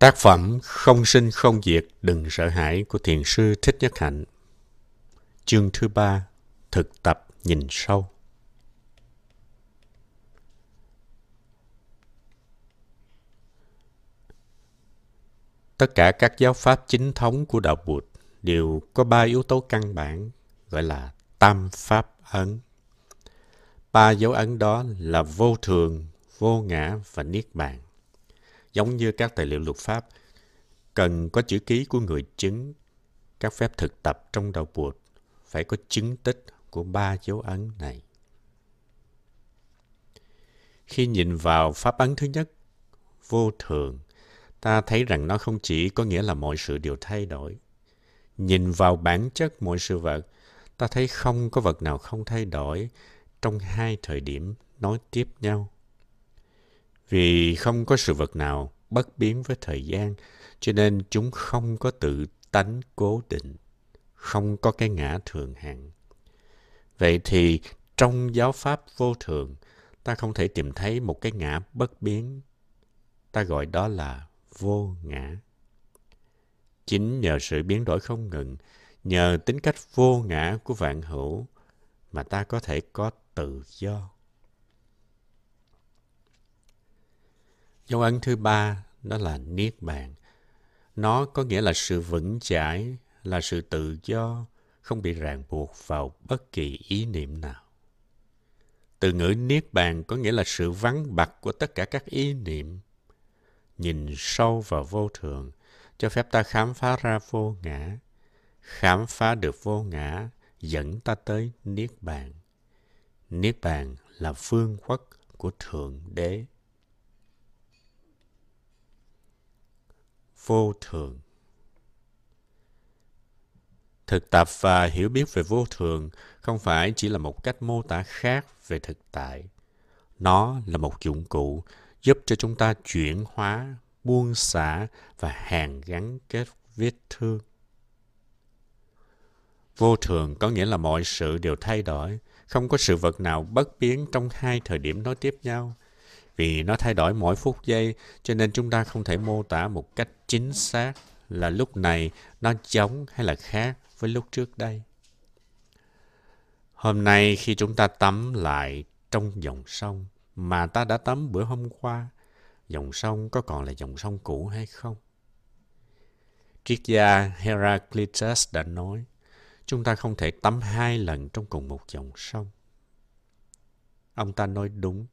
Tác phẩm Không sinh không diệt đừng sợ hãi của thiền sư Thích Nhất Hạnh. Chương thứ ba Thực tập nhìn sâu. Tất cả các giáo pháp chính thống của đạo Bụt đều có ba yếu tố căn bản gọi là tam pháp ấn. Ba dấu ấn đó là vô thường, vô ngã và niết bàn. Giống như các tài liệu luật pháp, cần có chữ ký của người chứng. Các phép thực tập trong đầu buộc phải có chứng tích của ba dấu ấn này. Khi nhìn vào pháp ấn thứ nhất, vô thường, ta thấy rằng nó không chỉ có nghĩa là mọi sự đều thay đổi. Nhìn vào bản chất mọi sự vật, ta thấy không có vật nào không thay đổi trong hai thời điểm nối tiếp nhau. Vì không có sự vật nào bất biến với thời gian, cho nên chúng không có tự tánh cố định, không có cái ngã thường hằng. Vậy thì trong giáo pháp vô thường, ta không thể tìm thấy một cái ngã bất biến. Ta gọi đó là vô ngã. Chính nhờ sự biến đổi không ngừng, nhờ tính cách vô ngã của vạn hữu mà ta có thể có tự do. Dấu ấn thứ ba đó là Niết Bàn. Nó có nghĩa là sự vững chãi, là sự tự do, không bị ràng buộc vào bất kỳ ý niệm nào. Từ ngữ Niết Bàn có nghĩa là sự vắng bặt của tất cả các ý niệm. Nhìn sâu vào vô thường, cho phép ta khám phá ra vô ngã. Khám phá được vô ngã, dẫn ta tới Niết Bàn. Niết Bàn là phương khuất của Thượng Đế. Vô thường Thực tập và hiểu biết về vô thường không phải chỉ là một cách mô tả khác về thực tại. Nó là một dụng cụ giúp cho chúng ta chuyển hóa, buông xả và hàn gắn kết vết thương. Vô thường có nghĩa là mọi sự đều thay đổi, không có sự vật nào bất biến trong hai thời điểm nối tiếp nhau. Vì nó thay đổi mỗi phút giây, cho nên chúng ta không thể mô tả một cách chính xác là lúc này nó giống hay là khác với lúc trước đây. Hôm nay khi chúng ta tắm lại trong dòng sông mà ta đã tắm bữa hôm qua, dòng sông có còn là dòng sông cũ hay không? Triết gia Heraclitus đã nói, chúng ta không thể tắm hai lần trong cùng một dòng sông. Ông ta nói đúng,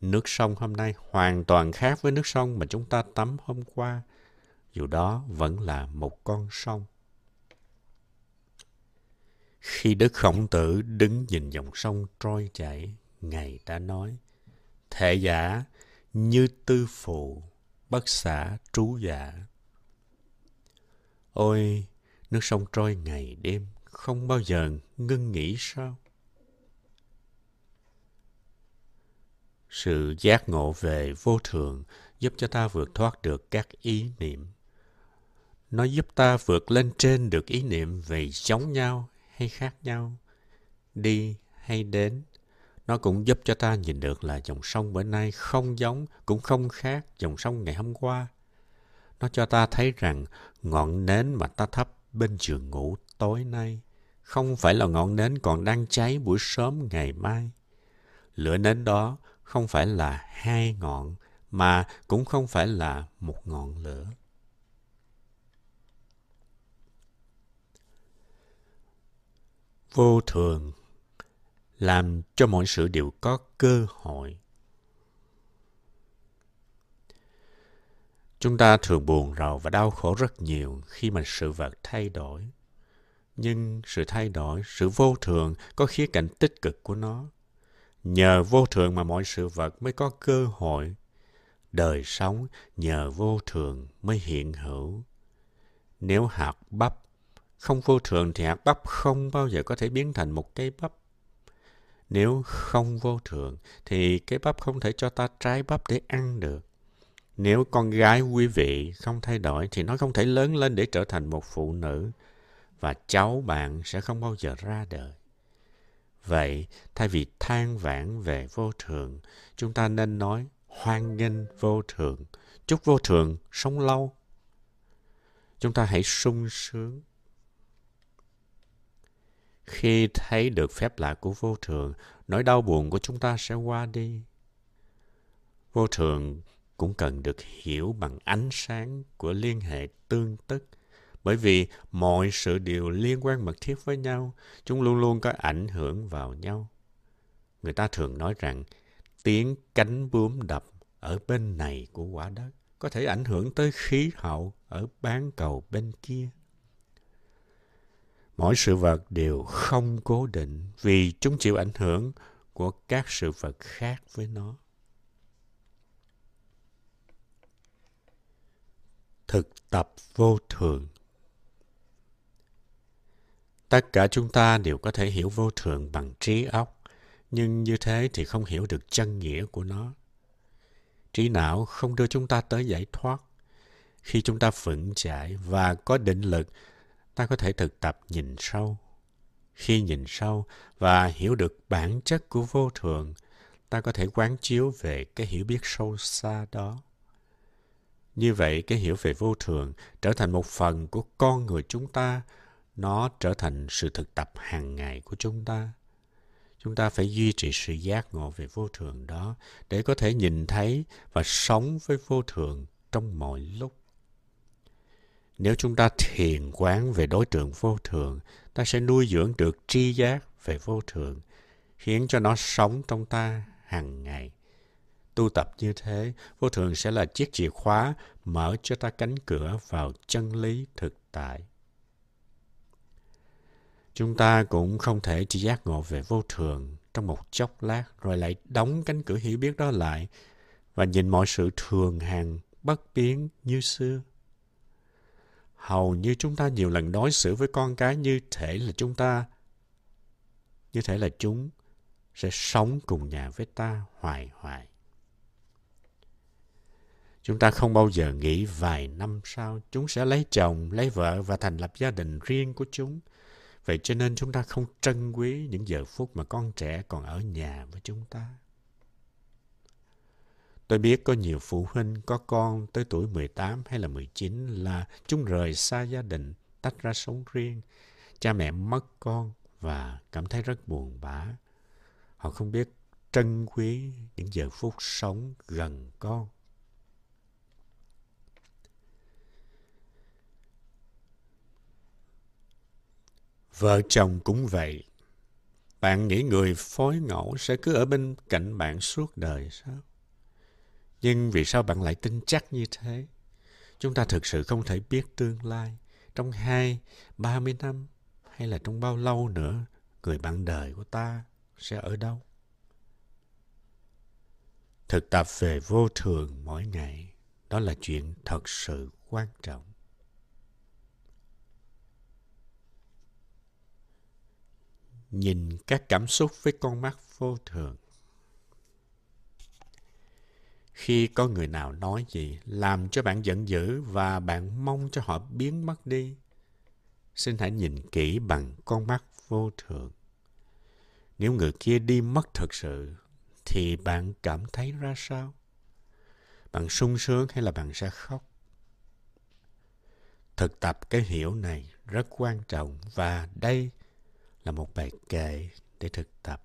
nước sông hôm nay hoàn toàn khác với nước sông mà chúng ta tắm hôm qua, dù đó vẫn là một con sông. Khi Đức Khổng Tử đứng nhìn dòng sông trôi chảy, Ngài đã nói, Thể giả như tư phụ, bất xả trú giả. Ôi, nước sông trôi ngày đêm, không bao giờ ngưng nghỉ sao? Sự giác ngộ về vô thường giúp cho ta vượt thoát được các ý niệm. Nó giúp ta vượt lên trên được ý niệm về giống nhau hay khác nhau, đi hay đến. Nó cũng giúp cho ta nhìn được là dòng sông bữa nay không giống, cũng không khác dòng sông ngày hôm qua. Nó cho ta thấy rằng ngọn nến mà ta thắp bên giường ngủ tối nay không phải là ngọn nến còn đang cháy buổi sớm ngày mai. Lửa nến đó không phải là hai ngọn mà cũng không phải là một ngọn lửa. Vô thường làm cho mọi sự đều có cơ hội. Chúng ta thường buồn rầu và đau khổ rất nhiều khi mà sự vật thay đổi. Nhưng sự thay đổi, sự vô thường có khía cạnh tích cực của nó. Nhờ vô thường mà mọi sự vật mới có cơ hội. Đời sống nhờ vô thường mới hiện hữu. Nếu hạt bắp không vô thường thì hạt bắp không bao giờ có thể biến thành một cây bắp. Nếu không vô thường thì cái bắp không thể cho ta trái bắp để ăn được. Nếu con gái quý vị không thay đổi thì nó không thể lớn lên để trở thành một phụ nữ và cháu bạn sẽ không bao giờ ra đời. Vậy, thay vì than vãn về vô thường, chúng ta nên nói hoan nghênh vô thường, chúc vô thường sống lâu chúng ta hãy sung sướng. Khi thấy được phép lạ của vô thường, nỗi đau buồn của chúng ta sẽ qua đi. Vô thường cũng cần được hiểu bằng ánh sáng của liên hệ tương tức bởi vì mọi sự đều liên quan mật thiết với nhau, chúng luôn luôn có ảnh hưởng vào nhau. Người ta thường nói rằng, tiếng cánh bướm đập ở bên này của quả đất có thể ảnh hưởng tới khí hậu ở bán cầu bên kia. Mỗi sự vật đều không cố định vì chúng chịu ảnh hưởng của các sự vật khác với nó. Thực tập vô thường tất cả chúng ta đều có thể hiểu vô thường bằng trí óc nhưng như thế thì không hiểu được chân nghĩa của nó. Trí não không đưa chúng ta tới giải thoát. Khi chúng ta vững chãi và có định lực ta có thể thực tập nhìn sâu. Khi nhìn sâu và hiểu được bản chất của vô thường ta có thể quán chiếu về cái hiểu biết sâu xa đó. Như vậy, cái hiểu về vô thường trở thành một phần của con người chúng ta. Nó trở thành sự thực tập hàng ngày của chúng ta. Chúng ta phải duy trì sự giác ngộ về vô thường đó để có thể nhìn thấy và sống với vô thường trong mọi lúc. Nếu chúng ta thiền quán về đối tượng vô thường, ta sẽ nuôi dưỡng được tri giác về vô thường, khiến cho nó sống trong ta hàng ngày tu tập như thế, vô thường sẽ là chiếc chìa khóa mở cho ta cánh cửa vào chân lý thực tại. Chúng ta cũng không thể chỉ giác ngộ về vô thường trong một chốc lát rồi lại đóng cánh cửa hiểu biết đó lại và nhìn mọi sự thường hằng, bất biến như xưa. Hầu như chúng ta nhiều lần đối xử với con cái như thể là chúng ta, như thể là chúng sẽ sống cùng nhà với ta hoài hoài. Chúng ta không bao giờ nghĩ vài năm sau chúng sẽ lấy chồng, lấy vợ và thành lập gia đình riêng của chúng. Vậy cho nên chúng ta không trân quý những giờ phút mà con trẻ còn ở nhà với chúng ta. Tôi biết có nhiều phụ huynh có con tới tuổi 18 hay là 19 là chúng rời xa gia đình, tách ra sống riêng. Cha mẹ mất con và cảm thấy rất buồn bã. Họ không biết trân quý những giờ phút sống gần con. Vợ chồng cũng vậy. Bạn nghĩ người phối ngẫu sẽ cứ ở bên cạnh bạn suốt đời sao? Nhưng vì sao bạn lại tin chắc như thế? Chúng ta thực sự không thể biết tương lai. Trong hai, ba mươi năm hay là trong bao lâu nữa người bạn đời của ta sẽ ở đâu? Thực tập về vô thường mỗi ngày, đó là chuyện thật sự quan trọng. Nhìn các cảm xúc với con mắt vô thường. Khi có người nào nói gì làm cho bạn giận dữ và bạn mong cho họ biến mất đi, xin hãy nhìn kỹ bằng con mắt vô thường. Nếu người kia đi mất thật sự, thì bạn cảm thấy ra sao? Bạn sung sướng hay là bạn sẽ khóc? Thực tập cái hiểu này rất quan trọng và đây là một bài kệ để thực tập.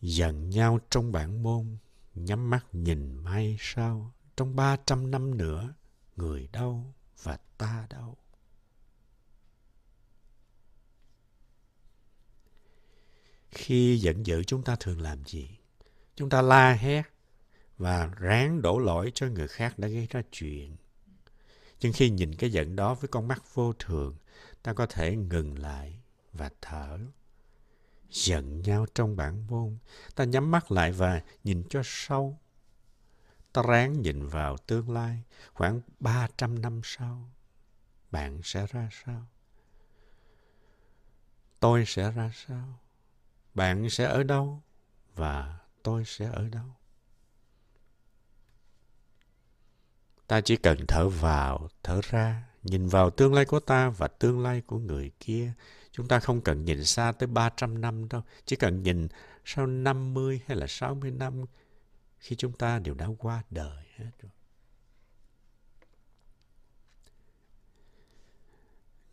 Giận nhau trong bản môn, nhắm mắt nhìn mai sau, trong ba trăm năm nữa, người đâu và ta đâu. Khi giận dữ chúng ta thường làm gì? Chúng ta la hét và ráng đổ lỗi cho người khác đã gây ra chuyện. Nhưng khi nhìn cái giận đó với con mắt vô thường, ta có thể ngừng lại và thở. Giận nhau trong bản môn, ta nhắm mắt lại và nhìn cho sâu. Ta ráng nhìn vào tương lai, khoảng 300 năm sau, bạn sẽ ra sao? Tôi sẽ ra sao? Bạn sẽ ở đâu? Và tôi sẽ ở đâu? ta chỉ cần thở vào, thở ra, nhìn vào tương lai của ta và tương lai của người kia. Chúng ta không cần nhìn xa tới 300 năm đâu, chỉ cần nhìn sau 50 hay là 60 năm, khi chúng ta đều đã qua đời hết rồi.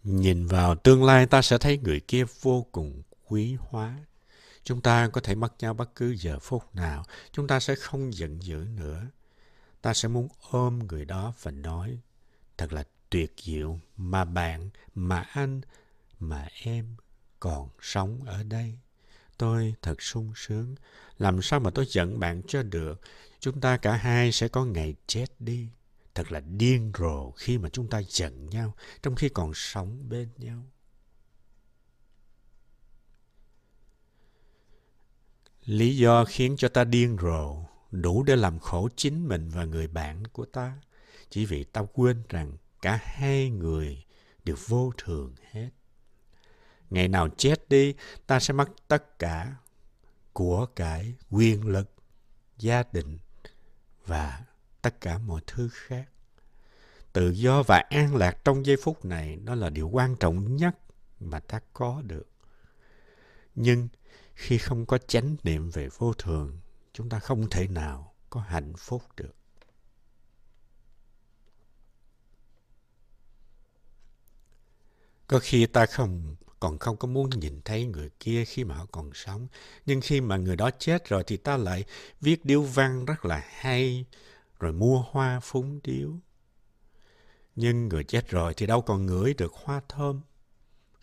Nhìn vào tương lai, ta sẽ thấy người kia vô cùng quý hóa. Chúng ta có thể mất nhau bất cứ giờ phút nào. Chúng ta sẽ không giận dữ nữa. Ta sẽ muốn ôm người đó và nói, thật là tuyệt diệu mà bạn, mà anh, mà em còn sống ở đây. Tôi thật sung sướng. Làm sao mà tôi giận bạn cho được? Chúng ta cả hai sẽ có ngày chết đi. Thật là điên rồ khi mà chúng ta giận nhau, trong khi còn sống bên nhau. Lý do khiến cho ta điên rồ đủ để làm khổ chính mình và người bạn của ta. Chỉ vì ta quên rằng cả hai người đều vô thường hết. Ngày nào chết đi, ta sẽ mất tất cả của cải, quyền lực, gia đình và tất cả mọi thứ khác. Tự do và an lạc trong giây phút này đó là điều quan trọng nhất mà ta có được. Nhưng khi không có chánh niệm về vô thường, chúng ta không thể nào có hạnh phúc được. Có khi ta không còn không có muốn nhìn thấy người kia khi mà họ còn sống. Nhưng khi mà người đó chết rồi thì ta lại viết điếu văn rất là hay, rồi mua hoa phúng điếu. Nhưng người chết rồi thì đâu còn ngửi được hoa thơm.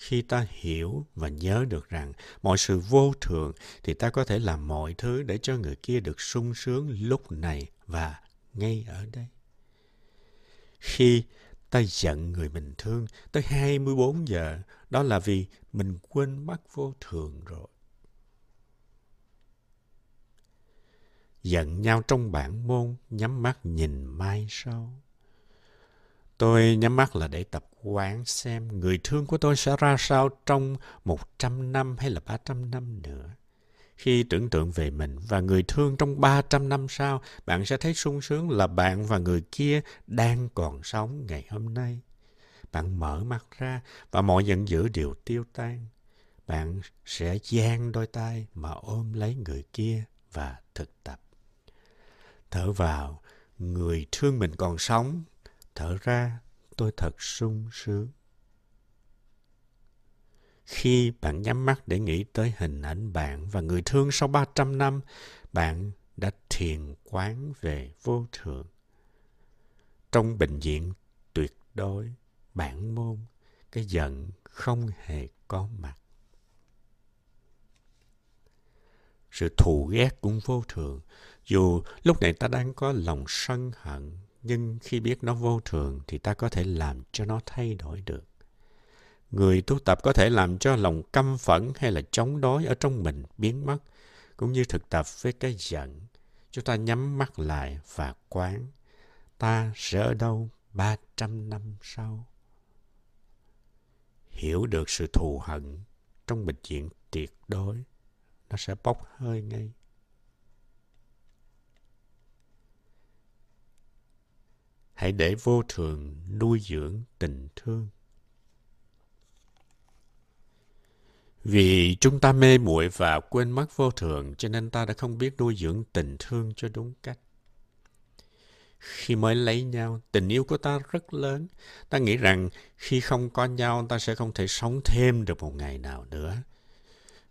Khi ta hiểu và nhớ được rằng mọi sự vô thường thì ta có thể làm mọi thứ để cho người kia được sung sướng lúc này và ngay ở đây. Khi ta giận người mình thương tới 24 giờ, đó là vì mình quên mất vô thường rồi. Giận nhau trong bản môn, nhắm mắt nhìn mai sau. Tôi nhắm mắt là để tập quán xem người thương của tôi sẽ ra sao trong 100 năm hay là 300 năm nữa. Khi tưởng tượng về mình và người thương trong 300 năm sau, bạn sẽ thấy sung sướng là bạn và người kia đang còn sống ngày hôm nay. Bạn mở mắt ra và mọi giận dữ đều tiêu tan. Bạn sẽ giang đôi tay mà ôm lấy người kia và thực tập. Thở vào, người thương mình còn sống. Thở ra, tôi thật sung sướng. Khi bạn nhắm mắt để nghĩ tới hình ảnh bạn và người thương sau 300 năm, bạn đã thiền quán về vô thường. Trong bệnh viện tuyệt đối, bản môn, cái giận không hề có mặt. Sự thù ghét cũng vô thường. Dù lúc này ta đang có lòng sân hận, nhưng khi biết nó vô thường thì ta có thể làm cho nó thay đổi được. Người tu tập có thể làm cho lòng căm phẫn hay là chống đối ở trong mình biến mất, cũng như thực tập với cái giận. Chúng ta nhắm mắt lại và quán. Ta sẽ ở đâu 300 năm sau? Hiểu được sự thù hận trong bệnh viện tuyệt đối, nó sẽ bốc hơi ngay. Hãy để vô thường nuôi dưỡng tình thương. Vì chúng ta mê muội và quên mất vô thường, cho nên ta đã không biết nuôi dưỡng tình thương cho đúng cách. Khi mới lấy nhau, tình yêu của ta rất lớn. Ta nghĩ rằng khi không có nhau, ta sẽ không thể sống thêm được một ngày nào nữa.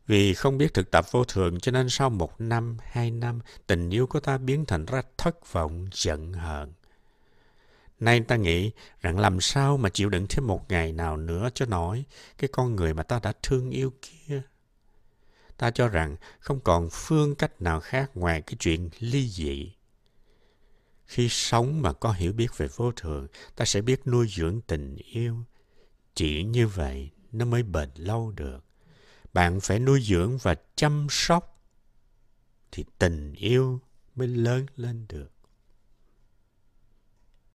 Vì không biết thực tập vô thường, cho nên sau một năm, hai năm, tình yêu của ta biến thành ra thất vọng, giận hờn. Nay ta nghĩ rằng làm sao mà chịu đựng thêm một ngày nào nữa cho nổi cái con người mà ta đã thương yêu kia. Ta cho rằng không còn phương cách nào khác ngoài cái chuyện ly dị. Khi sống mà có hiểu biết về vô thường, ta sẽ biết nuôi dưỡng tình yêu. Chỉ như vậy nó mới bền lâu được. Bạn phải nuôi dưỡng và chăm sóc thì tình yêu mới lớn lên được.